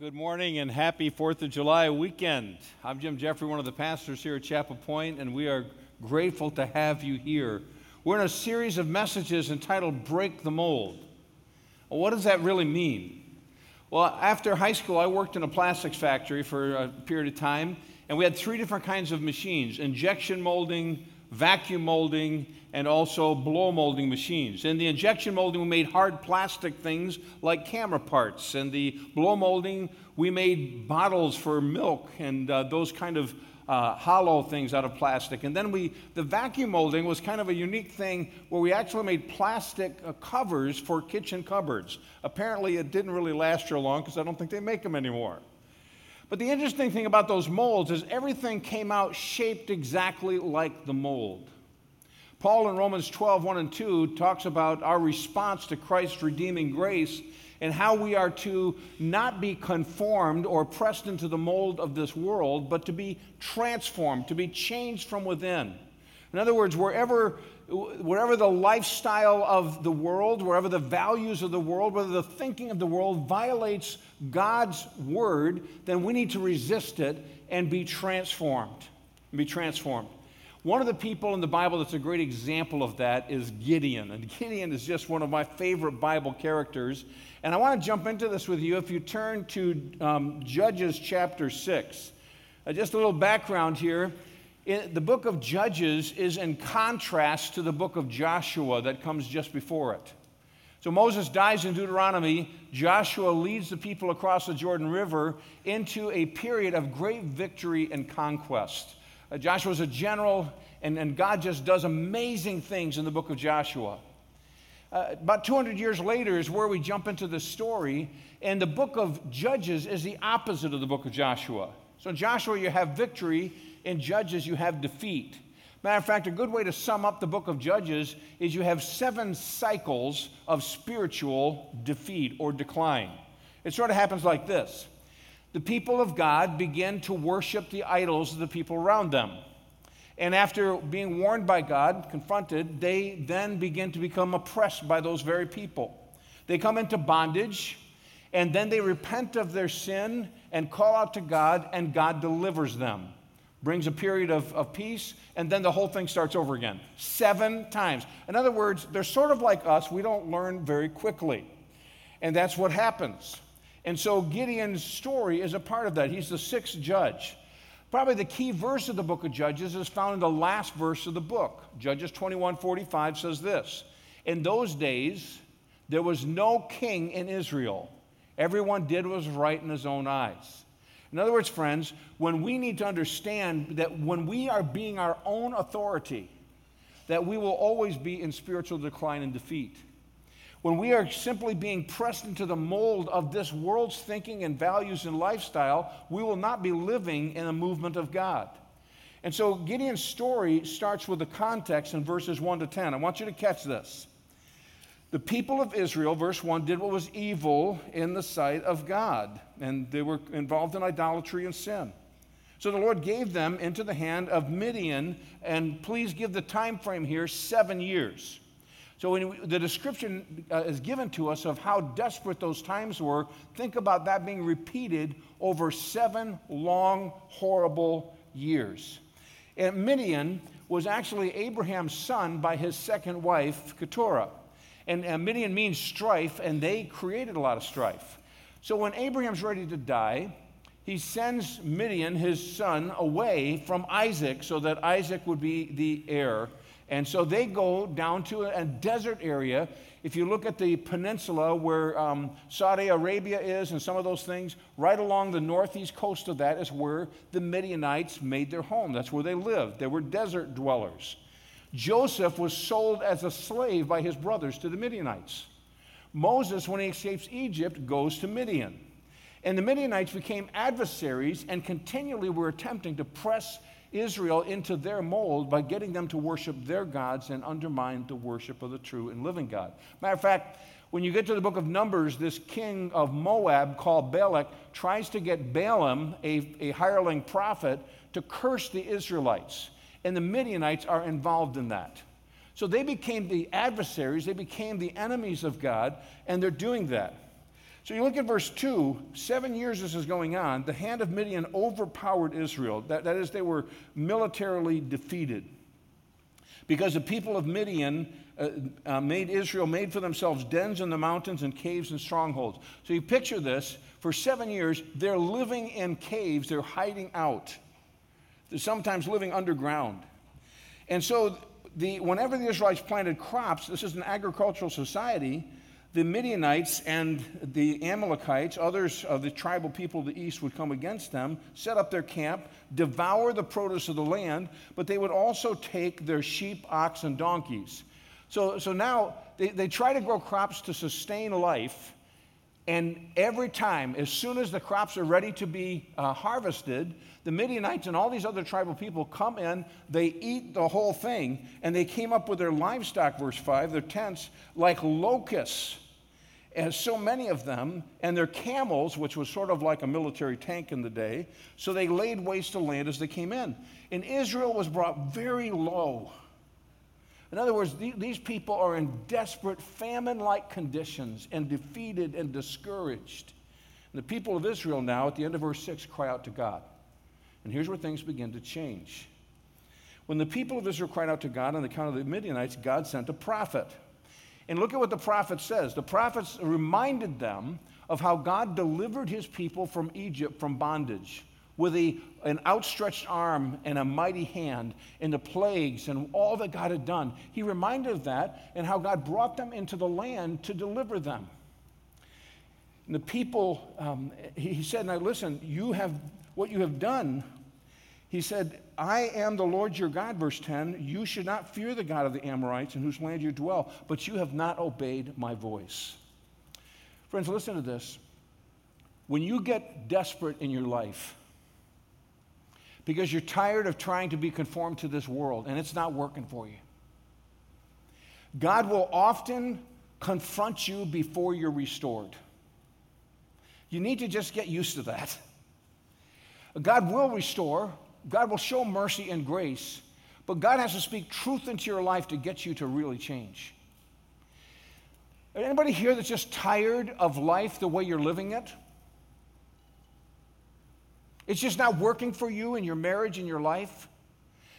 Good morning and happy 4th of July weekend. I'm Jim Jeffrey, one of the pastors here at Chapel Point, and we are grateful to have you here. We're in a series of messages entitled Break the Mold. What does that really mean? Well, after high school, I worked in a plastics factory for a period of time, and we had three different kinds of machines injection molding, vacuum molding, and also blow molding machines. In the injection molding, we made hard plastic things like camera parts. And the blow molding, we made bottles for milk and uh, those kind of uh, hollow things out of plastic. And then we, the vacuum molding was kind of a unique thing where we actually made plastic uh, covers for kitchen cupboards. Apparently, it didn't really last very long because I don't think they make them anymore. But the interesting thing about those molds is everything came out shaped exactly like the mold. Paul in Romans 12, 1 and 2 talks about our response to Christ's redeeming grace and how we are to not be conformed or pressed into the mold of this world, but to be transformed, to be changed from within. In other words, wherever, wherever the lifestyle of the world, wherever the values of the world, whether the thinking of the world violates God's word, then we need to resist it and be transformed. Be transformed. One of the people in the Bible that's a great example of that is Gideon. And Gideon is just one of my favorite Bible characters. And I want to jump into this with you if you turn to um, Judges chapter 6. Uh, just a little background here. The book of Judges is in contrast to the book of Joshua that comes just before it. So Moses dies in Deuteronomy. Joshua leads the people across the Jordan River into a period of great victory and conquest. Uh, Joshua was a general, and, and God just does amazing things in the book of Joshua. Uh, about 200 years later is where we jump into the story, and the book of Judges is the opposite of the book of Joshua. So in Joshua, you have victory, in Judges, you have defeat. Matter of fact, a good way to sum up the book of Judges is you have seven cycles of spiritual defeat or decline. It sort of happens like this the people of God begin to worship the idols of the people around them. And after being warned by God, confronted, they then begin to become oppressed by those very people. They come into bondage, and then they repent of their sin and call out to God, and God delivers them. Brings a period of, of peace, and then the whole thing starts over again. Seven times. In other words, they're sort of like us, we don't learn very quickly. And that's what happens. And so Gideon's story is a part of that. He's the sixth judge. Probably the key verse of the book of Judges is found in the last verse of the book. Judges 21 45 says this In those days, there was no king in Israel. Everyone did what was right in his own eyes. In other words, friends, when we need to understand that when we are being our own authority, that we will always be in spiritual decline and defeat. When we are simply being pressed into the mold of this world's thinking and values and lifestyle, we will not be living in a movement of God. And so Gideon's story starts with the context in verses 1 to 10. I want you to catch this. The people of Israel, verse 1, did what was evil in the sight of God, and they were involved in idolatry and sin. So the Lord gave them into the hand of Midian, and please give the time frame here seven years. So when the description uh, is given to us of how desperate those times were, think about that being repeated over seven long, horrible years. And Midian was actually Abraham's son by his second wife, Keturah. And, and Midian means strife, and they created a lot of strife. So when Abraham's ready to die, he sends Midian, his son, away from Isaac so that Isaac would be the heir and so they go down to a, desert area. If you look at the peninsula where um, Saudi Arabia is and some of those things, right along the northeast coast of that is where the Midianites made their home. That's where they lived. They were desert dwellers. Joseph was sold as a slave by his brothers to the Midianites. Moses, when he escapes Egypt, goes to Midian. And the Midianites became adversaries and continually were attempting to press Israel into their mold by getting them to worship their gods and undermine the worship of the true and living God. Matter of fact, when you get to the book of Numbers, this king of Moab called Balak tries to get Balaam, a, a hireling prophet, to curse the Israelites. And the Midianites are involved in that. So they became the adversaries, they became the enemies of God, and they're doing that. So you look at verse 2, seven years this is going on, the hand of Midian overpowered Israel. That, that is, they were militarily defeated. Because the people of Midian uh, uh, made Israel, made for themselves dens in the mountains and caves and strongholds. So you picture this for seven years, they're living in caves, they're hiding out. Sometimes living underground. And so, the, whenever the Israelites planted crops, this is an agricultural society, the Midianites and the Amalekites, others of the tribal people of the east, would come against them, set up their camp, devour the produce of the land, but they would also take their sheep, ox, and donkeys. So, so now they, they try to grow crops to sustain life, and every time, as soon as the crops are ready to be uh, harvested, the Midianites and all these other tribal people come in, they eat the whole thing, and they came up with their livestock, verse 5, their tents, like locusts, as so many of them, and their camels, which was sort of like a military tank in the day, so they laid waste to land as they came in. And Israel was brought very low in other words, these people are in desperate famine like conditions and defeated and discouraged. And the people of Israel now, at the end of verse 6, cry out to God. And here's where things begin to change. When the people of Israel cried out to God on the account of the Midianites, God sent a prophet. And look at what the prophet says. The prophets reminded them of how God delivered his people from Egypt from bondage with a, an outstretched arm and a mighty hand and the plagues and all that God had done. He reminded of that and how God brought them into the land to deliver them. And the people, um, he said, Now listen, you have what you have done. He said, I am the Lord your God, verse 10. You should not fear the God of the Amorites in whose land you dwell, but you have not obeyed my voice. Friends, listen to this. When you get desperate in your life, because you're tired of trying to be conformed to this world and it's not working for you. God will often confront you before you're restored. You need to just get used to that. God will restore, God will show mercy and grace, but God has to speak truth into your life to get you to really change. Anybody here that's just tired of life the way you're living it? It's just not working for you in your marriage in your life.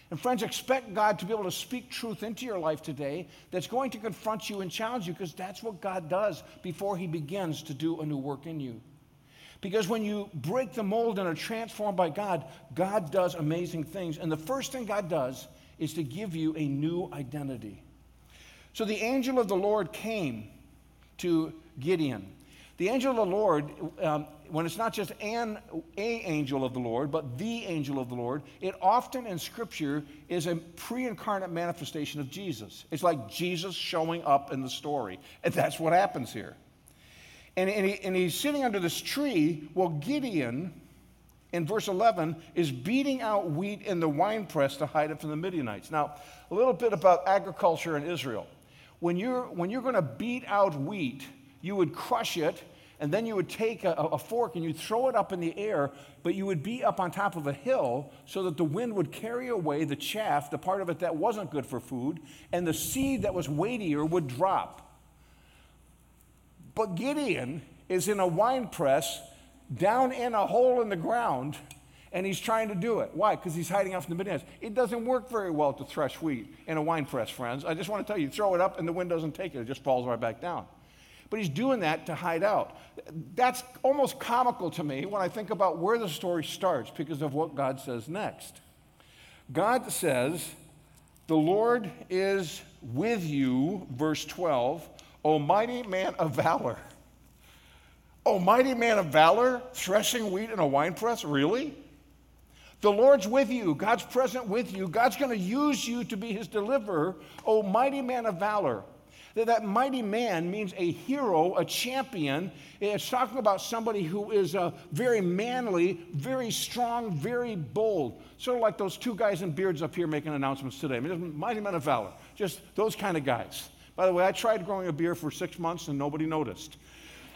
And friends, expect God to be able to speak truth into your life today that's going to confront you and challenge you because that's what God does before He begins to do a new work in you. Because when you break the mold and are transformed by God, God does amazing things. And the first thing God does is to give you a new identity. So the angel of the Lord came to Gideon. The angel of the Lord, um, when it's not just an a angel of the Lord, but the angel of the Lord, it often in Scripture is a pre-incarnate manifestation of Jesus. It's like Jesus showing up in the story, and that's what happens here. And, and, he, and he's sitting under this tree. Well, Gideon, in verse 11, is beating out wheat in the winepress to hide it from the Midianites. Now, a little bit about agriculture in Israel. When you're, when you're going to beat out wheat, you would crush it and then you would take a, a, fork and you'd throw it up in the air, but you would be up on top of a hill so that the wind would carry away the chaff, the part of it that wasn't good for food, and the seed that was weightier would drop. But Gideon is in a wine press down in a hole in the ground, and he's trying to do it. Why? Because he's hiding out from the Midianites. It doesn't work very well to thresh wheat in a wine press, friends. I just want to tell you, throw it up and the wind doesn't take it, it just falls right back down. But he's doing that to hide out. That's almost comical to me when I think about where the story starts because of what God says next. God says, The Lord is with you, verse 12, O mighty man of valor. O mighty man of valor, threshing wheat in a winepress? Really? The Lord's with you. God's present with you. God's going to use you to be his deliverer. O mighty man of valor. That, that mighty man means a hero, a champion. It's talking about somebody who is uh, very manly, very strong, very bold. Sort of like those two guys in beards up here making announcements today. I mean, mighty men of valor. Just those kind of guys. By the way, I tried growing a beard for six months and nobody noticed.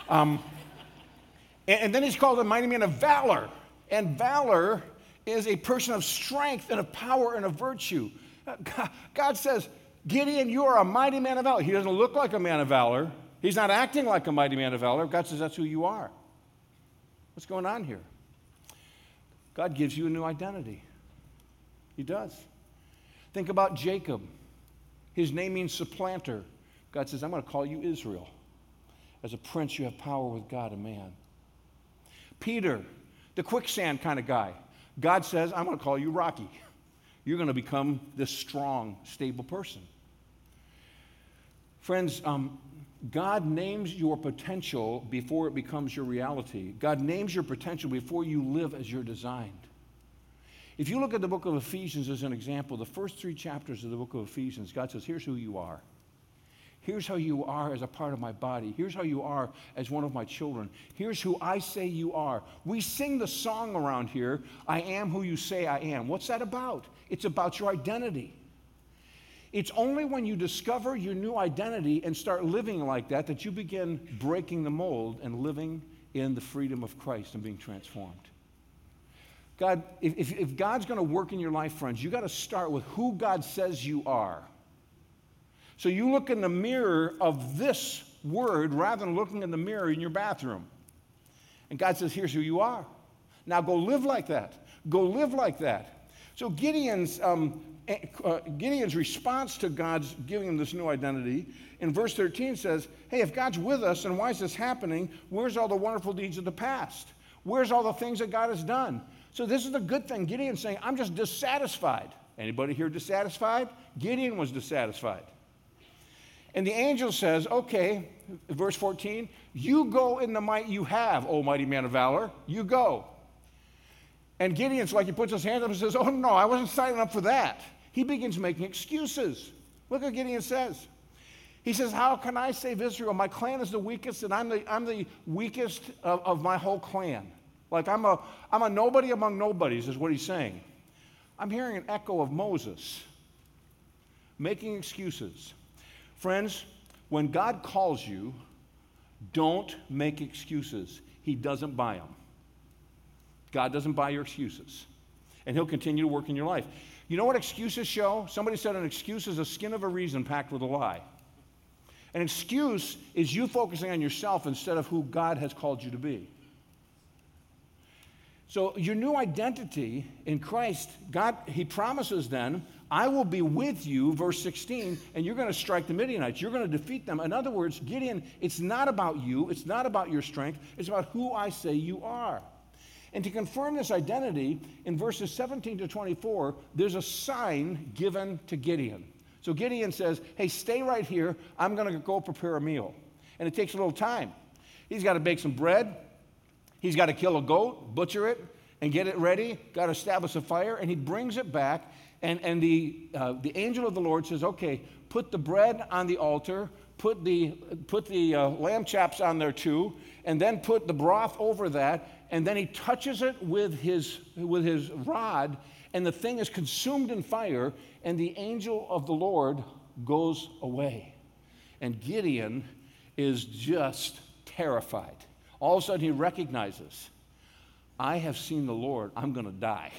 Um, and, and then he's called a mighty man of valor. And valor is a person of strength and of power and of virtue. God says, Gideon, you are a mighty man of valor. He doesn't look like a man of valor. He's not acting like a mighty man of valor. God says that's who you are. What's going on here? God gives you a new identity. He does. Think about Jacob. His name means supplanter. God says, I'm going to call you Israel. As a prince, you have power with God and man. Peter, the quicksand kind of guy. God says, I'm going to call you Rocky. You're going to become this strong, stable person. Friends, um, God names your potential before it becomes your reality. God names your potential before you live as you're designed. If you look at the book of Ephesians as an example, the first three chapters of the book of Ephesians, God says, Here's who you are. Here's how you are as a part of my body. Here's how you are as one of my children. Here's who I say you are. We sing the song around here, I am who you say I am. What's that about? It's about your identity. It's only when you discover your new identity and start living like that that you begin breaking the mold and living in the freedom of Christ and being transformed. God, if, if God's going to work in your life, friends, you got to start with who God says you are. So you look in the mirror of this word rather than looking in the mirror in your bathroom. And God says, Here's who you are. Now go live like that. Go live like that. So Gideon's, um, Uh, Gideon's response to God's giving him this new identity in verse 13 says, Hey, if God's with us, and why is this happening? Where's all the wonderful deeds of the past? Where's all the things that God has done? So this is the good thing. Gideon's saying, I'm just dissatisfied. Anybody here dissatisfied? Gideon was dissatisfied. And the angel says, Okay, verse 14, you go in the might you have, O mighty man of valor. You go. And Gideon's like, he puts his hand up and says, Oh, no, I wasn't signing up for that. He begins making excuses. Look what Gideon says. He says, How can I save Israel? My clan is the weakest, and I'm the, I'm the weakest of, of my whole clan. Like I'm a, I'm a nobody among nobodies, is what he's saying. I'm hearing an echo of Moses making excuses. Friends, when God calls you, don't make excuses. He doesn't buy them. God doesn't buy your excuses. And He'll continue to work in your life. You know what excuses show? Somebody said an excuse is a skin of a reason packed with a lie. An excuse is you focusing on yourself instead of who God has called you to be. So, your new identity in Christ, God, He promises then I will be with you, verse 16, and you're going to strike the Midianites. You're going to defeat them. In other words, Gideon, it's not about you, it's not about your strength, it's about who I say you are. And to confirm this identity, in verses 17 to 24, there's a sign given to Gideon. So Gideon says, Hey, stay right here. I'm going to go prepare a meal. And it takes a little time. He's got to bake some bread, he's got to kill a goat, butcher it, and get it ready, got to establish a fire, and he brings it back and, and the, uh, the angel of the Lord says, okay, put the bread on the altar, put the, put the uh, lamb chops on there too, and then put the broth over that, and then he touches it with his, with his rod, and the thing is consumed in fire, and the angel of the Lord goes away. And Gideon is just terrified. All of a sudden, he recognizes, I have seen the Lord, I'm going to die.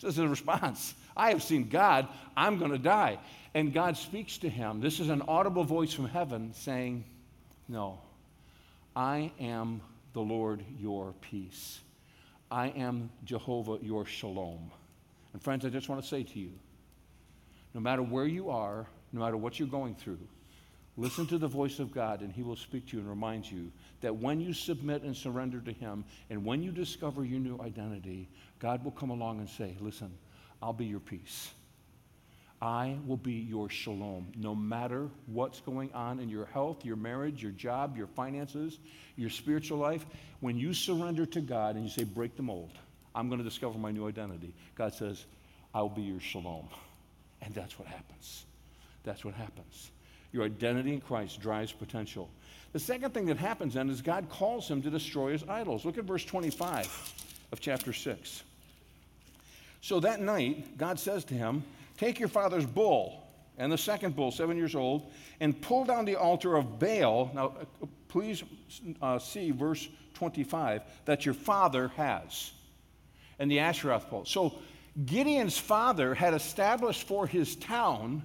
This is a response. I have seen God, I'm going to die. And God speaks to him. This is an audible voice from heaven saying, No, I am the Lord your peace. I am Jehovah your shalom. And friends, I just want to say to you no matter where you are, no matter what you're going through, listen to the voice of God and he will speak to you and remind you that when you submit and surrender to him and when you discover your new identity, God will come along and say, Listen, I'll be your peace. I will be your shalom. No matter what's going on in your health, your marriage, your job, your finances, your spiritual life, when you surrender to God and you say, break the mold, I'm going to discover my new identity, God says, I'll be your shalom. And that's what happens. That's what happens. Your identity in Christ drives potential. The second thing that happens then is God calls him to destroy his idols. Look at verse 25 of chapter 6. So that night, God says to him, Take your father's bull and the second bull, seven years old, and pull down the altar of Baal. Now, uh, please uh, see verse 25 that your father has, and the Asheroth pole. So Gideon's father had established for his town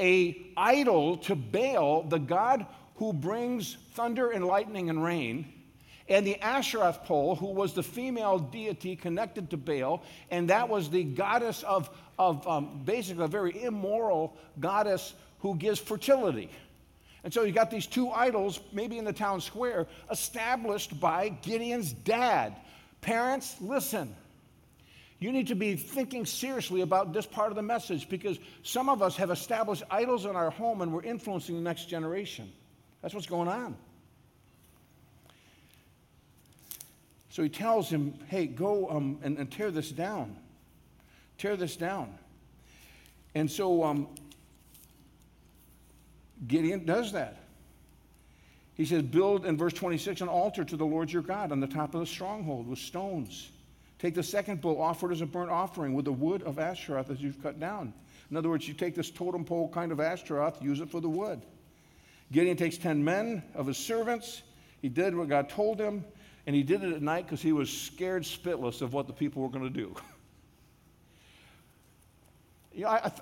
a idol to Baal, the god who brings thunder and lightning and rain, and the Ashereth pole, who was the female deity connected to Baal, and that was the goddess of, of um, basically a very immoral goddess who gives fertility. And so you got these two idols, maybe in the town square, established by Gideon's dad. Parents, listen. You need to be thinking seriously about this part of the message because some of us have established idols in our home and we're influencing the next generation. That's what's going on. So he tells him, hey, go um, and, and, tear this down. Tear this down. And so um, Gideon does that. He says, Build, in verse 26, an altar to the Lord your God on the top of the stronghold with stones. Take the second bull, offered as a burnt offering with the wood of Ashtaroth that you've cut down. In other words, you take this totem pole kind of Ashtaroth, use it for the wood. Gideon takes 10 men of his servants. He did what God told him, and he did it at night because he was scared spitless of what the people were going to do. you know, I, I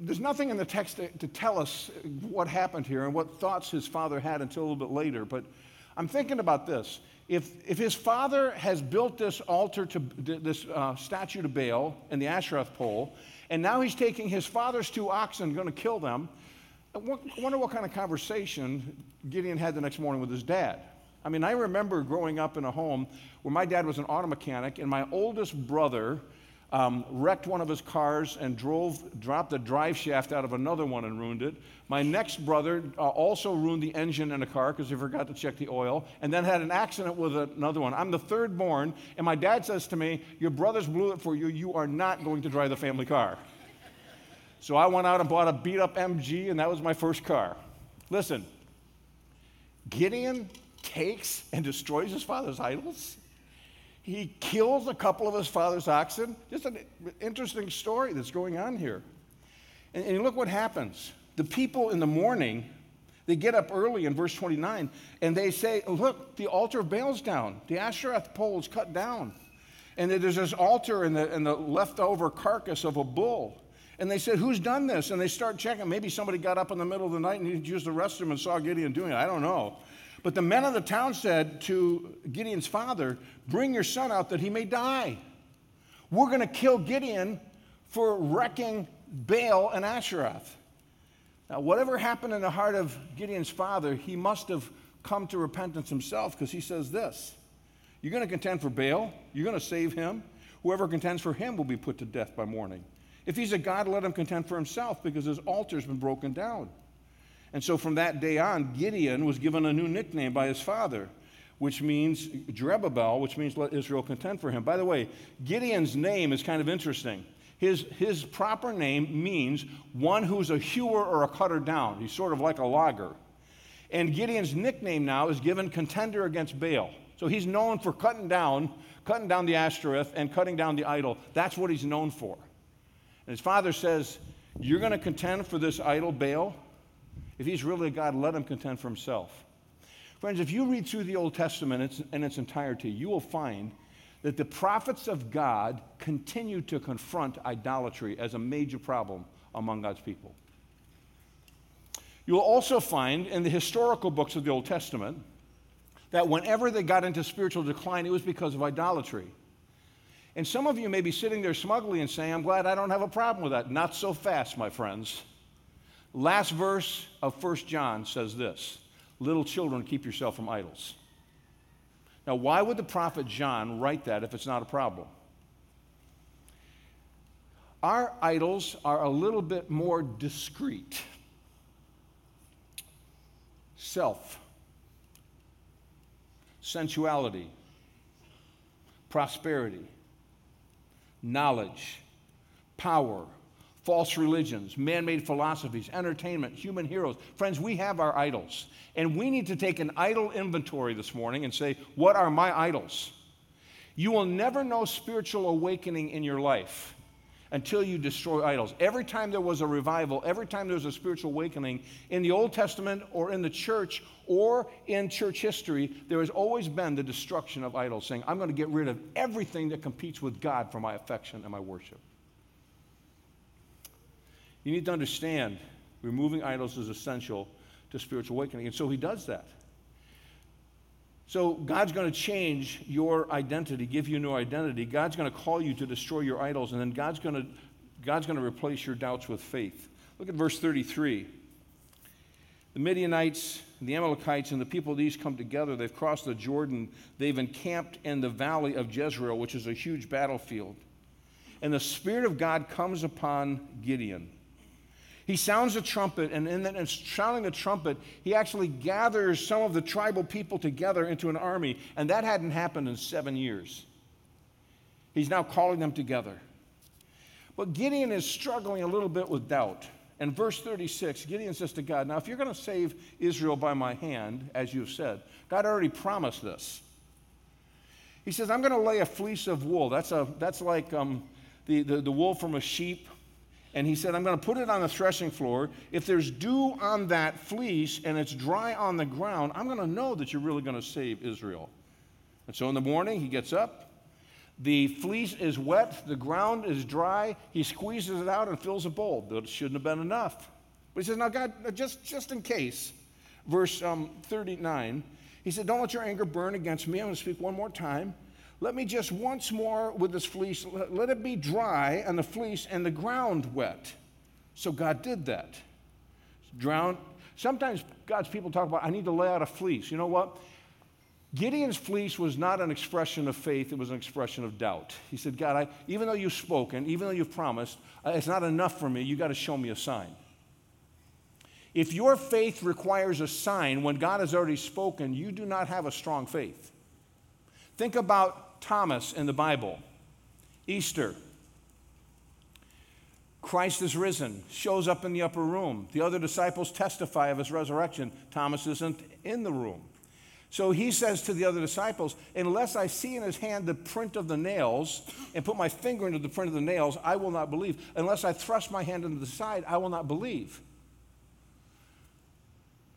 there's nothing in the text to, to, tell us what happened here and what thoughts his father had until a little bit later, but I'm thinking about this. If, if his father has built this altar to this uh, statue to Baal and the Asherah pole, and now he's taking his father's two oxen, going to kill them, I wonder what kind of conversation Gideon had the next morning with his dad. I mean, I remember growing up in a home where my dad was an auto mechanic, and my oldest brother um, wrecked one of his cars and drove, dropped the drive shaft out of another one and ruined it. My next brother uh, also ruined the engine in a car because he forgot to check the oil, and then had an accident with another one. I'm the third born, and my dad says to me, Your brothers blew it for you. You are not going to drive the family car. So I went out and bought a beat up MG, and that was my first car. Listen, Gideon takes and destroys his father's idols he kills a couple of his father's oxen. Just an interesting story that's going on here. And, and look what happens. The people in the morning, they get up early in verse 29 and they say, Look, the altar of Baal's down. The Ashereth pole is cut down. And there's this altar and the, in the leftover carcass of a bull. And they said, Who's done this? And they start checking. Maybe somebody got up in the middle of the night and used the restroom and saw Gideon doing it. I don't know. But the men of the town said to Gideon's father, Bring your son out that he may die. We're going to kill Gideon for wrecking Baal and Asheroth. Now, whatever happened in the heart of Gideon's father, he must have come to repentance himself because he says this You're going to contend for Baal, you're going to save him. Whoever contends for him will be put to death by morning. If he's a God, let him contend for himself because his altar's been broken down. And so from that day on, Gideon was given a new nickname by his father, which means Jerubbaal, which means let Israel contend for him. By the way, Gideon's name is kind of interesting. His, his proper name means one who's a hewer or a cutter down. He's sort of like a logger. And Gideon's nickname now is given contender against Baal. So he's known for cutting down, cutting down the Ashtoreth and cutting down the idol. That's what he's known for. And his father says, You're going to contend for this idol, Baal? If he's really a God, let him contend for himself. Friends, if you read through the Old Testament in its entirety, you will find that the prophets of God continue to confront idolatry as a major problem among God's people. You'll also find in the historical books of the Old Testament that whenever they got into spiritual decline, it was because of idolatry. And some of you may be sitting there smugly and saying, I'm glad I don't have a problem with that. Not so fast, my friends. Last verse of 1 John says this Little children, keep yourself from idols. Now, why would the prophet John write that if it's not a problem? Our idols are a little bit more discreet. Self, sensuality, prosperity, knowledge, power, false religions, man made philosophies, entertainment, human heroes. Friends, we have our idols. And we need to take an idol inventory this morning and say, what are my idols? You will never know spiritual awakening in your life until you destroy idols. Every time there was a revival, every time there was a spiritual awakening in the Old Testament or in the church or in church history, there has always been the destruction of idols, saying, I'm going to get rid of everything that competes with God for my affection and my worship. You need to understand removing idols is essential to spiritual awakening. And so he does that. So God's going to change your identity, give you a new identity. God's going to call you to destroy your idols, and then God's going to, God's going to replace your doubts with faith. Look at verse 33. The Midianites, the Amalekites, and the people of these come together. They've crossed the Jordan. They've encamped in the valley of Jezreel, which is a huge battlefield. And the Spirit of God comes upon Gideon. He sounds a trumpet, and in, the, sounding the trumpet, he actually gathers some of the tribal people together into an army, and that hadn't happened in seven years. He's now calling them together. But Gideon is struggling a little bit with doubt. And verse 36, Gideon says to God, Now, if you're going to save Israel by my hand, as you've said, God already promised this. He says, I'm going to lay a fleece of wool. That's, a, that's like um, the, the, the wool from a sheep and he said, I'm going to put it on the threshing floor. If there's dew on that fleece and it's dry on the ground, I'm going to know that you're really going to save Israel. And so in the morning, he gets up. The fleece is wet, the ground is dry. He squeezes it out and fills a bowl. That shouldn't have been enough. But he says, Now, God, just, just in case, verse um, 39, he said, Don't let your anger burn against me. I'm going to speak one more time. Let me just once more with this fleece, let it be dry and the fleece and the ground wet. So God did that. Drown. Sometimes God's people talk about, I need to lay out a fleece. You know what? Gideon's fleece was not an expression of faith, it was an expression of doubt. He said, God, I, even though you've spoken, even though you've promised, uh, it's not enough for me. You've got to show me a sign. If your faith requires a sign when God has already spoken, you do not have a strong faith. Think about Thomas in the Bible. Easter. Christ is risen, shows up in the upper room. The other disciples testify of his resurrection. Thomas isn't in the room. So he says to the other disciples, Unless I see in his hand the print of the nails and put my finger into the print of the nails, I will not believe. Unless I thrust my hand into the side, I will not believe.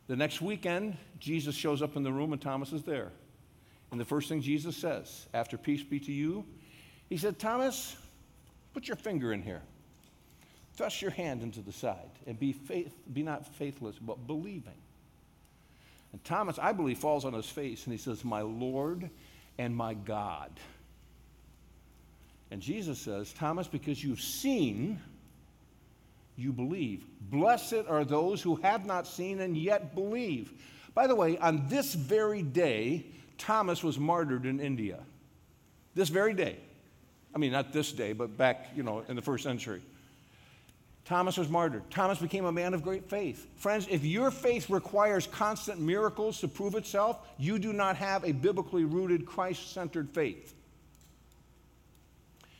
The next weekend, Jesus shows up in the room and Thomas is there. And the first thing Jesus says, after peace be to you, he said, Thomas, put your finger in here. Thrust your hand into the side and be, faith, be not faithless, but believing. And Thomas, I believe, falls on his face and he says, My Lord and my God. And Jesus says, Thomas, because you've seen, you believe. Blessed are those who have not seen and yet believe. By the way, on this very day, Thomas was martyred in India. This very day. I mean, not this day, but back, you know, in the first century. Thomas was martyred. Thomas became a man of great faith. Friends, if your faith requires constant miracles to prove itself, you do not have a biblically rooted, Christ centered faith.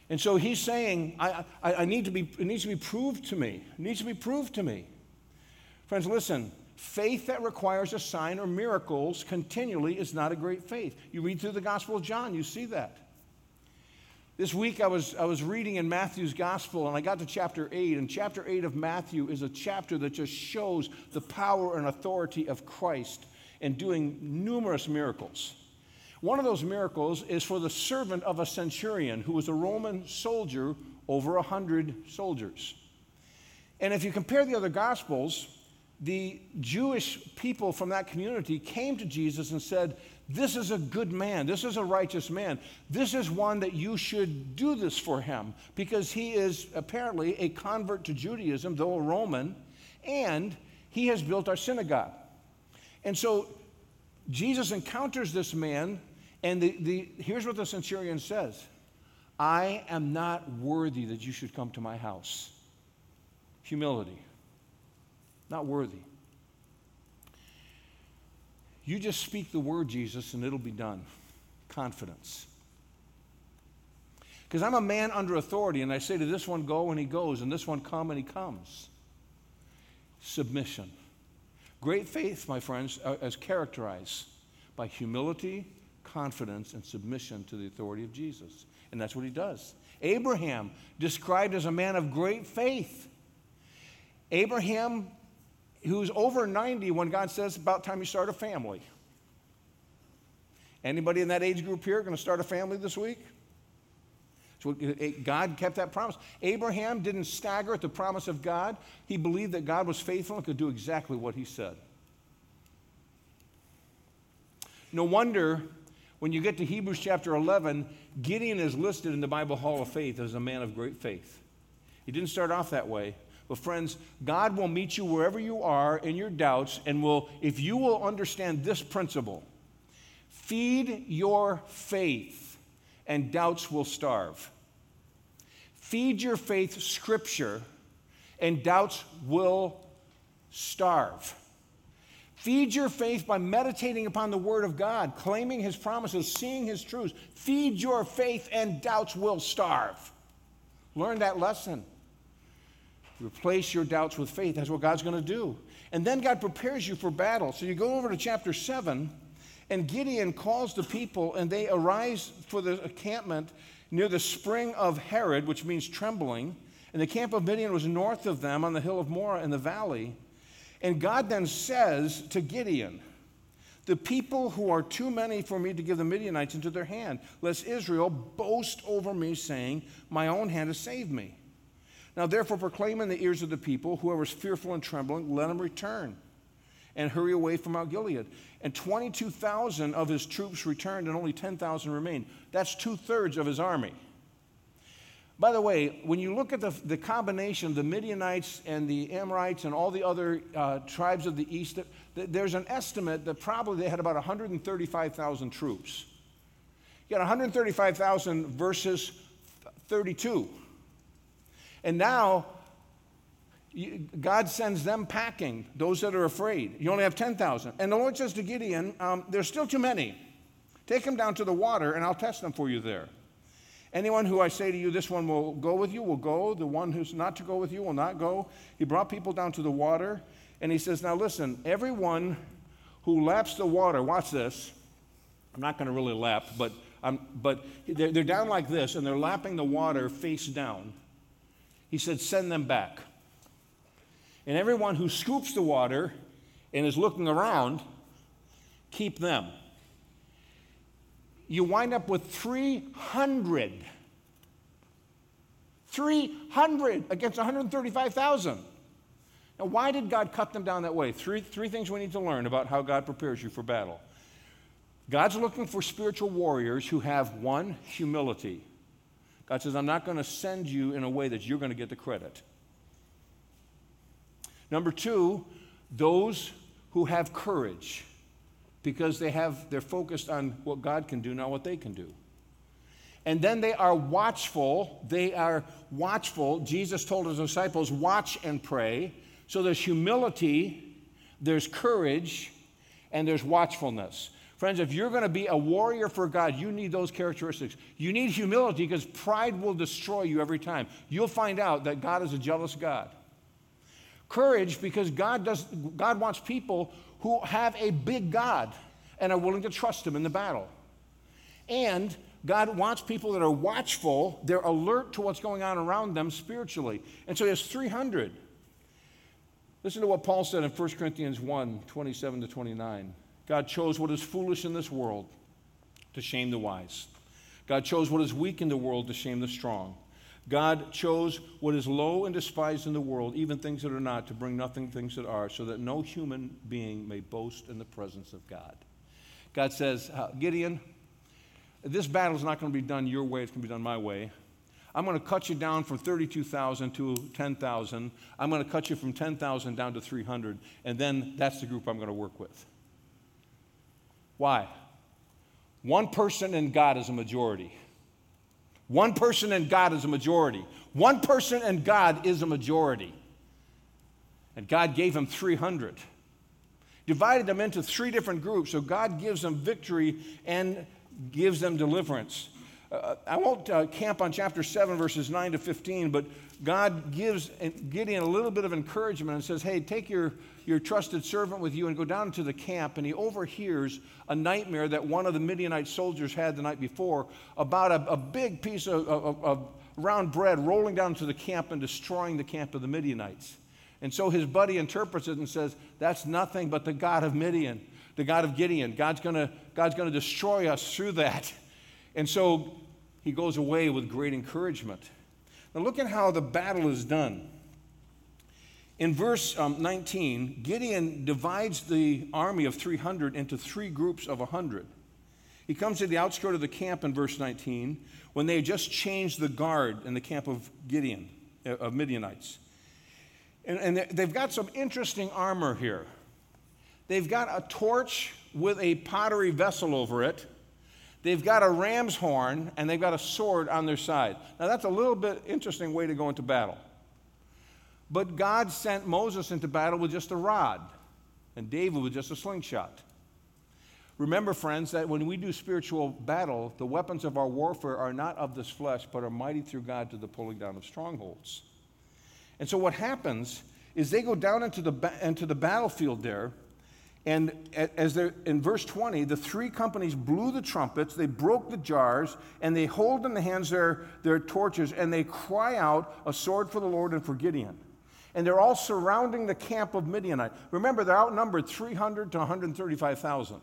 And so he's saying, I, I, I, need to be, it needs to be proved to me. It needs to be proved to me. Friends, listen, Faith that requires a sign or miracles continually is not a great faith. You read through the Gospel of John, you see that. This week I was, I was reading in Matthew's Gospel and I got to chapter 8, and chapter 8 of Matthew is a chapter that just shows the power and authority of Christ in doing numerous miracles. One of those miracles is for the servant of a centurion who was a Roman soldier over a hundred soldiers. And if you compare the other Gospels, the Jewish people from that community came to Jesus and said, This is a good man. This is a righteous man. This is one that you should do this for him because he is apparently a convert to Judaism, though a Roman, and he has built our synagogue. And so Jesus encounters this man, and the, the, here's what the centurion says I am not worthy that you should come to my house. Humility. Not worthy. You just speak the word, Jesus, and it'll be done. Confidence. Because I'm a man under authority, and I say to this one, go, and he goes, and this one, come, and he comes. Submission. Great faith, my friends, uh, is characterized by humility, confidence, and submission to the authority of Jesus. And that's what he does. Abraham, described as a man of great faith. Abraham who's over 90 when God says it's about time you start a family. Anybody in that age group here going to start a family this week? So God kept that promise. Abraham didn't stagger at the promise of God. He believed that God was faithful and could do exactly what he said. No wonder when you get to Hebrews chapter 11, Gideon is listed in the Bible Hall of Faith as a man of great faith. He didn't start off that way. But, friends, God will meet you wherever you are in your doubts, and will, if you will understand this principle, feed your faith, and doubts will starve. Feed your faith scripture, and doubts will starve. Feed your faith by meditating upon the Word of God, claiming His promises, seeing His truths. Feed your faith, and doubts will starve. Learn that lesson. Replace your doubts with faith. That's what God's going to do. And then God prepares you for battle. So you go over to chapter 7, and Gideon calls the people, and they arise for the encampment near the spring of Harod, which means trembling. And the camp of Midian was north of them on the hill of Moreh in the valley. And God then says to Gideon, The people who are too many for me to give the Midianites into their hand, lest Israel boast over me, saying, My own hand has saved me. Now, therefore, proclaim in the ears of the people, whoever is fearful and trembling, let him return and hurry away from Mount Gilead. And 22,000 of his troops returned, and only 10,000 remained. That's two thirds of his army. By the way, when you look at the, the combination of the Midianites and the Amorites and all the other uh, tribes of the east, there's an estimate that probably they had about 135,000 troops. You got 135,000 versus 32. And now, God sends them packing, those that are afraid. You only have 10,000. And the Lord says to Gideon, um, There's still too many. Take them down to the water, and I'll test them for you there. Anyone who I say to you, this one will go with you, will go. The one who's not to go with you will not go. He brought people down to the water, and he says, Now listen, everyone who laps the water, watch this. I'm not going to really lap, but, um, but they're, they're down like this, and they're lapping the water face down. He said, Send them back. And everyone who scoops the water and is looking around, keep them. You wind up with 300. 300 against 135,000. Now, why did God cut them down that way? Three, three things we need to learn about how God prepares you for battle. God's looking for spiritual warriors who have one, humility. God says, I'm not going to send you in a way that you're going to get the credit. Number two, those who have courage because they have, they're focused on what God can do, not what they can do. And then they are watchful. They are watchful. Jesus told his disciples, watch and pray. So there's humility, there's courage, and there's watchfulness. Friends, if you're going to be a warrior for God, you need those characteristics. You need humility because pride will destroy you every time. You'll find out that God is a jealous God. Courage because God does God wants people who have a big God and are willing to trust him in the battle. And God wants people that are watchful, they're alert to what's going on around them spiritually. And so he has 300. Listen to what Paul said in 1 Corinthians 1 27 to 29. God chose what is foolish in this world to shame the wise. God chose what is weak in the world to shame the strong. God chose what is low and despised in the world, even things that are not, to bring nothing things that are, so that no human being may boast in the presence of God. God says, Gideon, this battle is not going to be done your way, it's going to be done my way. I'm going to cut you down from 32,000 to 10,000. I'm going to cut you from 10,000 down to 300, and then that's the group I'm going to work with. Why? One person in God is a majority. One person in God is a majority. One person in God is a majority. And God gave him 300. Divided them into three different groups. So God gives them victory and gives them deliverance. Uh, I won't uh, camp on chapter 7, verses 9 to 15, but God gives Gideon a little bit of encouragement and says, Hey, take your, your trusted servant with you and go down to the camp. And he overhears a nightmare that one of the Midianite soldiers had the night before about a, a big piece of, of, of round bread rolling down to the camp and destroying the camp of the Midianites. And so his buddy interprets it and says, That's nothing but the God of Midian, the God of Gideon. God's going God's to destroy us through that. And so he goes away with great encouragement. Now, look at how the battle is done. In verse um, 19, Gideon divides the army of 300 into three groups of 100. He comes to the outskirt of the camp in verse 19 when they had just changed the guard in the camp of Gideon, uh, of Midianites. And, and they've got some interesting armor here. They've got a torch with a pottery vessel over it. They've got a ram's horn and they've got a sword on their side. Now, that's a little bit interesting way to go into battle. But God sent Moses into battle with just a rod, and David with just a slingshot. Remember, friends, that when we do spiritual battle, the weapons of our warfare are not of this flesh, but are mighty through God to the pulling down of strongholds. And so, what happens is they go down into the, into the battlefield there, and as they're in verse 20, the three companies blew the trumpets, they broke the jars, and they hold in the hands their, their torches, and they cry out, A sword for the Lord and for Gideon and they're all surrounding the camp of Midianite. Remember, they're outnumbered 300 to 135,000.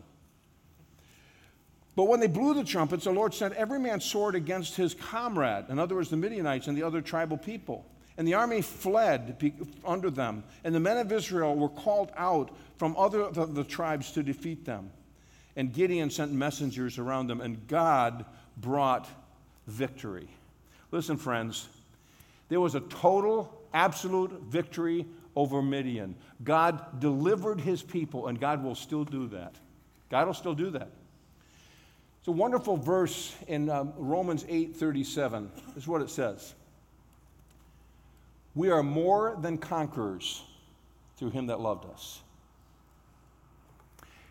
But when they blew the trumpets, the Lord sent every man's sword against his comrade, in other words, the Midianites and the other tribal people. And the army fled under them, and the men of Israel were called out from other the, the tribes to defeat them. And Gideon sent messengers around them, and God brought victory. Listen, friends, there was a total absolute victory over Midian. God delivered his people, and God will still do that. God will still do that. It's a wonderful verse in um, Romans 8 37. This is what it says We are more than conquerors through him that loved us.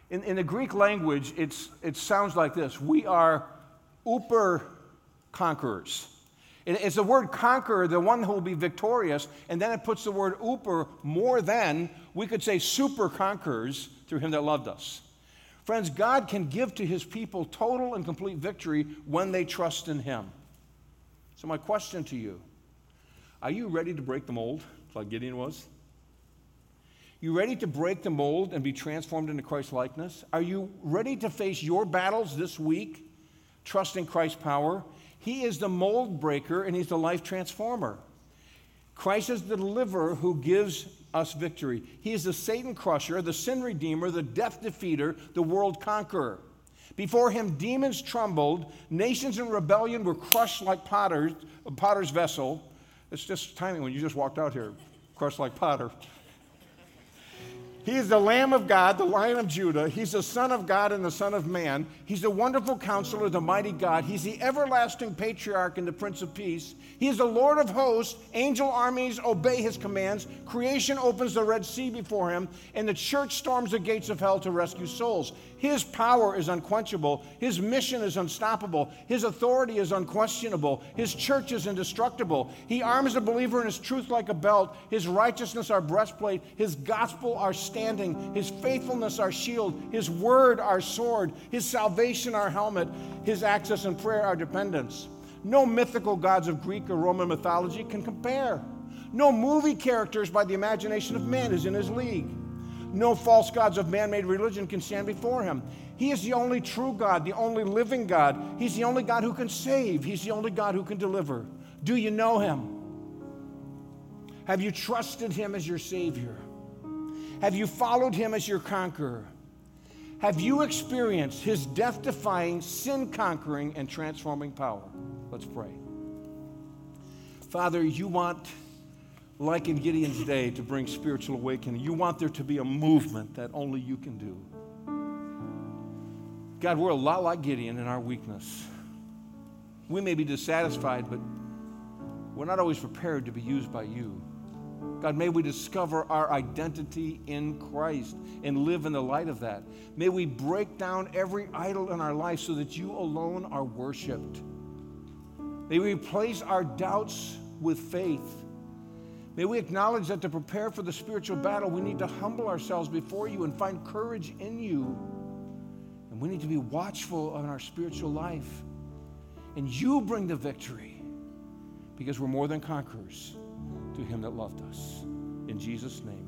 In, in the Greek language, it's, it sounds like this We are uper conquerors. It's the word conqueror, the one who will be victorious, and then it puts the word uper, more than, we could say super conquerors through him that loved us. Friends, God can give to his people total and complete victory when they trust in him. So, my question to you are you ready to break the mold like Gideon was? You ready to break the mold and be transformed into Christ's likeness? Are you ready to face your battles this week, trusting Christ's power? He is the mold breaker and He's the life transformer. Christ is the deliverer who gives us victory. He is the Satan crusher, the sin redeemer, the death defeater, the world conqueror. Before him, demons trembled, nations in rebellion were crushed like potters, potter's vessel. It's just timing when you just walked out here, crushed like potter. He is the Lamb of God, the Lion of Judah. He's the Son of God and the Son of Man. He's the wonderful counselor, the mighty God. He's the everlasting patriarch and the Prince of Peace. He is the Lord of hosts. Angel armies obey his commands. Creation opens the Red Sea before him, and the church storms the gates of hell to rescue souls. His power is unquenchable. His mission is unstoppable. His authority is unquestionable. His church is indestructible. He arms the believer in his truth like a belt, his righteousness our breastplate, his gospel our standing, his faithfulness our shield, his word our sword, his salvation our helmet, his access and prayer our dependence. No mythical gods of Greek or Roman mythology can compare. No movie characters by the imagination of man is in his league. No false gods of man made religion can stand before him. He is the only true God, the only living God. He's the only God who can save, He's the only God who can deliver. Do you know Him? Have you trusted Him as your Savior? Have you followed Him as your conqueror? Have you experienced His death defying, sin conquering, and transforming power? Let's pray. Father, you want like in Gideon's day, to bring spiritual awakening. You want there to be a movement that only you can do. God, we're a lot like Gideon in our weakness. We may be dissatisfied, but we're not always prepared to be used by you. God, may we discover our identity in Christ and live in the light of that. May we break down every idol in our life so that you alone are worshiped. May we replace our doubts with faith May we acknowledge that to prepare for the spiritual battle, we need to humble ourselves before you and find courage in you. And we need to be watchful on our spiritual life. And you bring the victory because we're more than conquerors to him that loved us. In Jesus' name.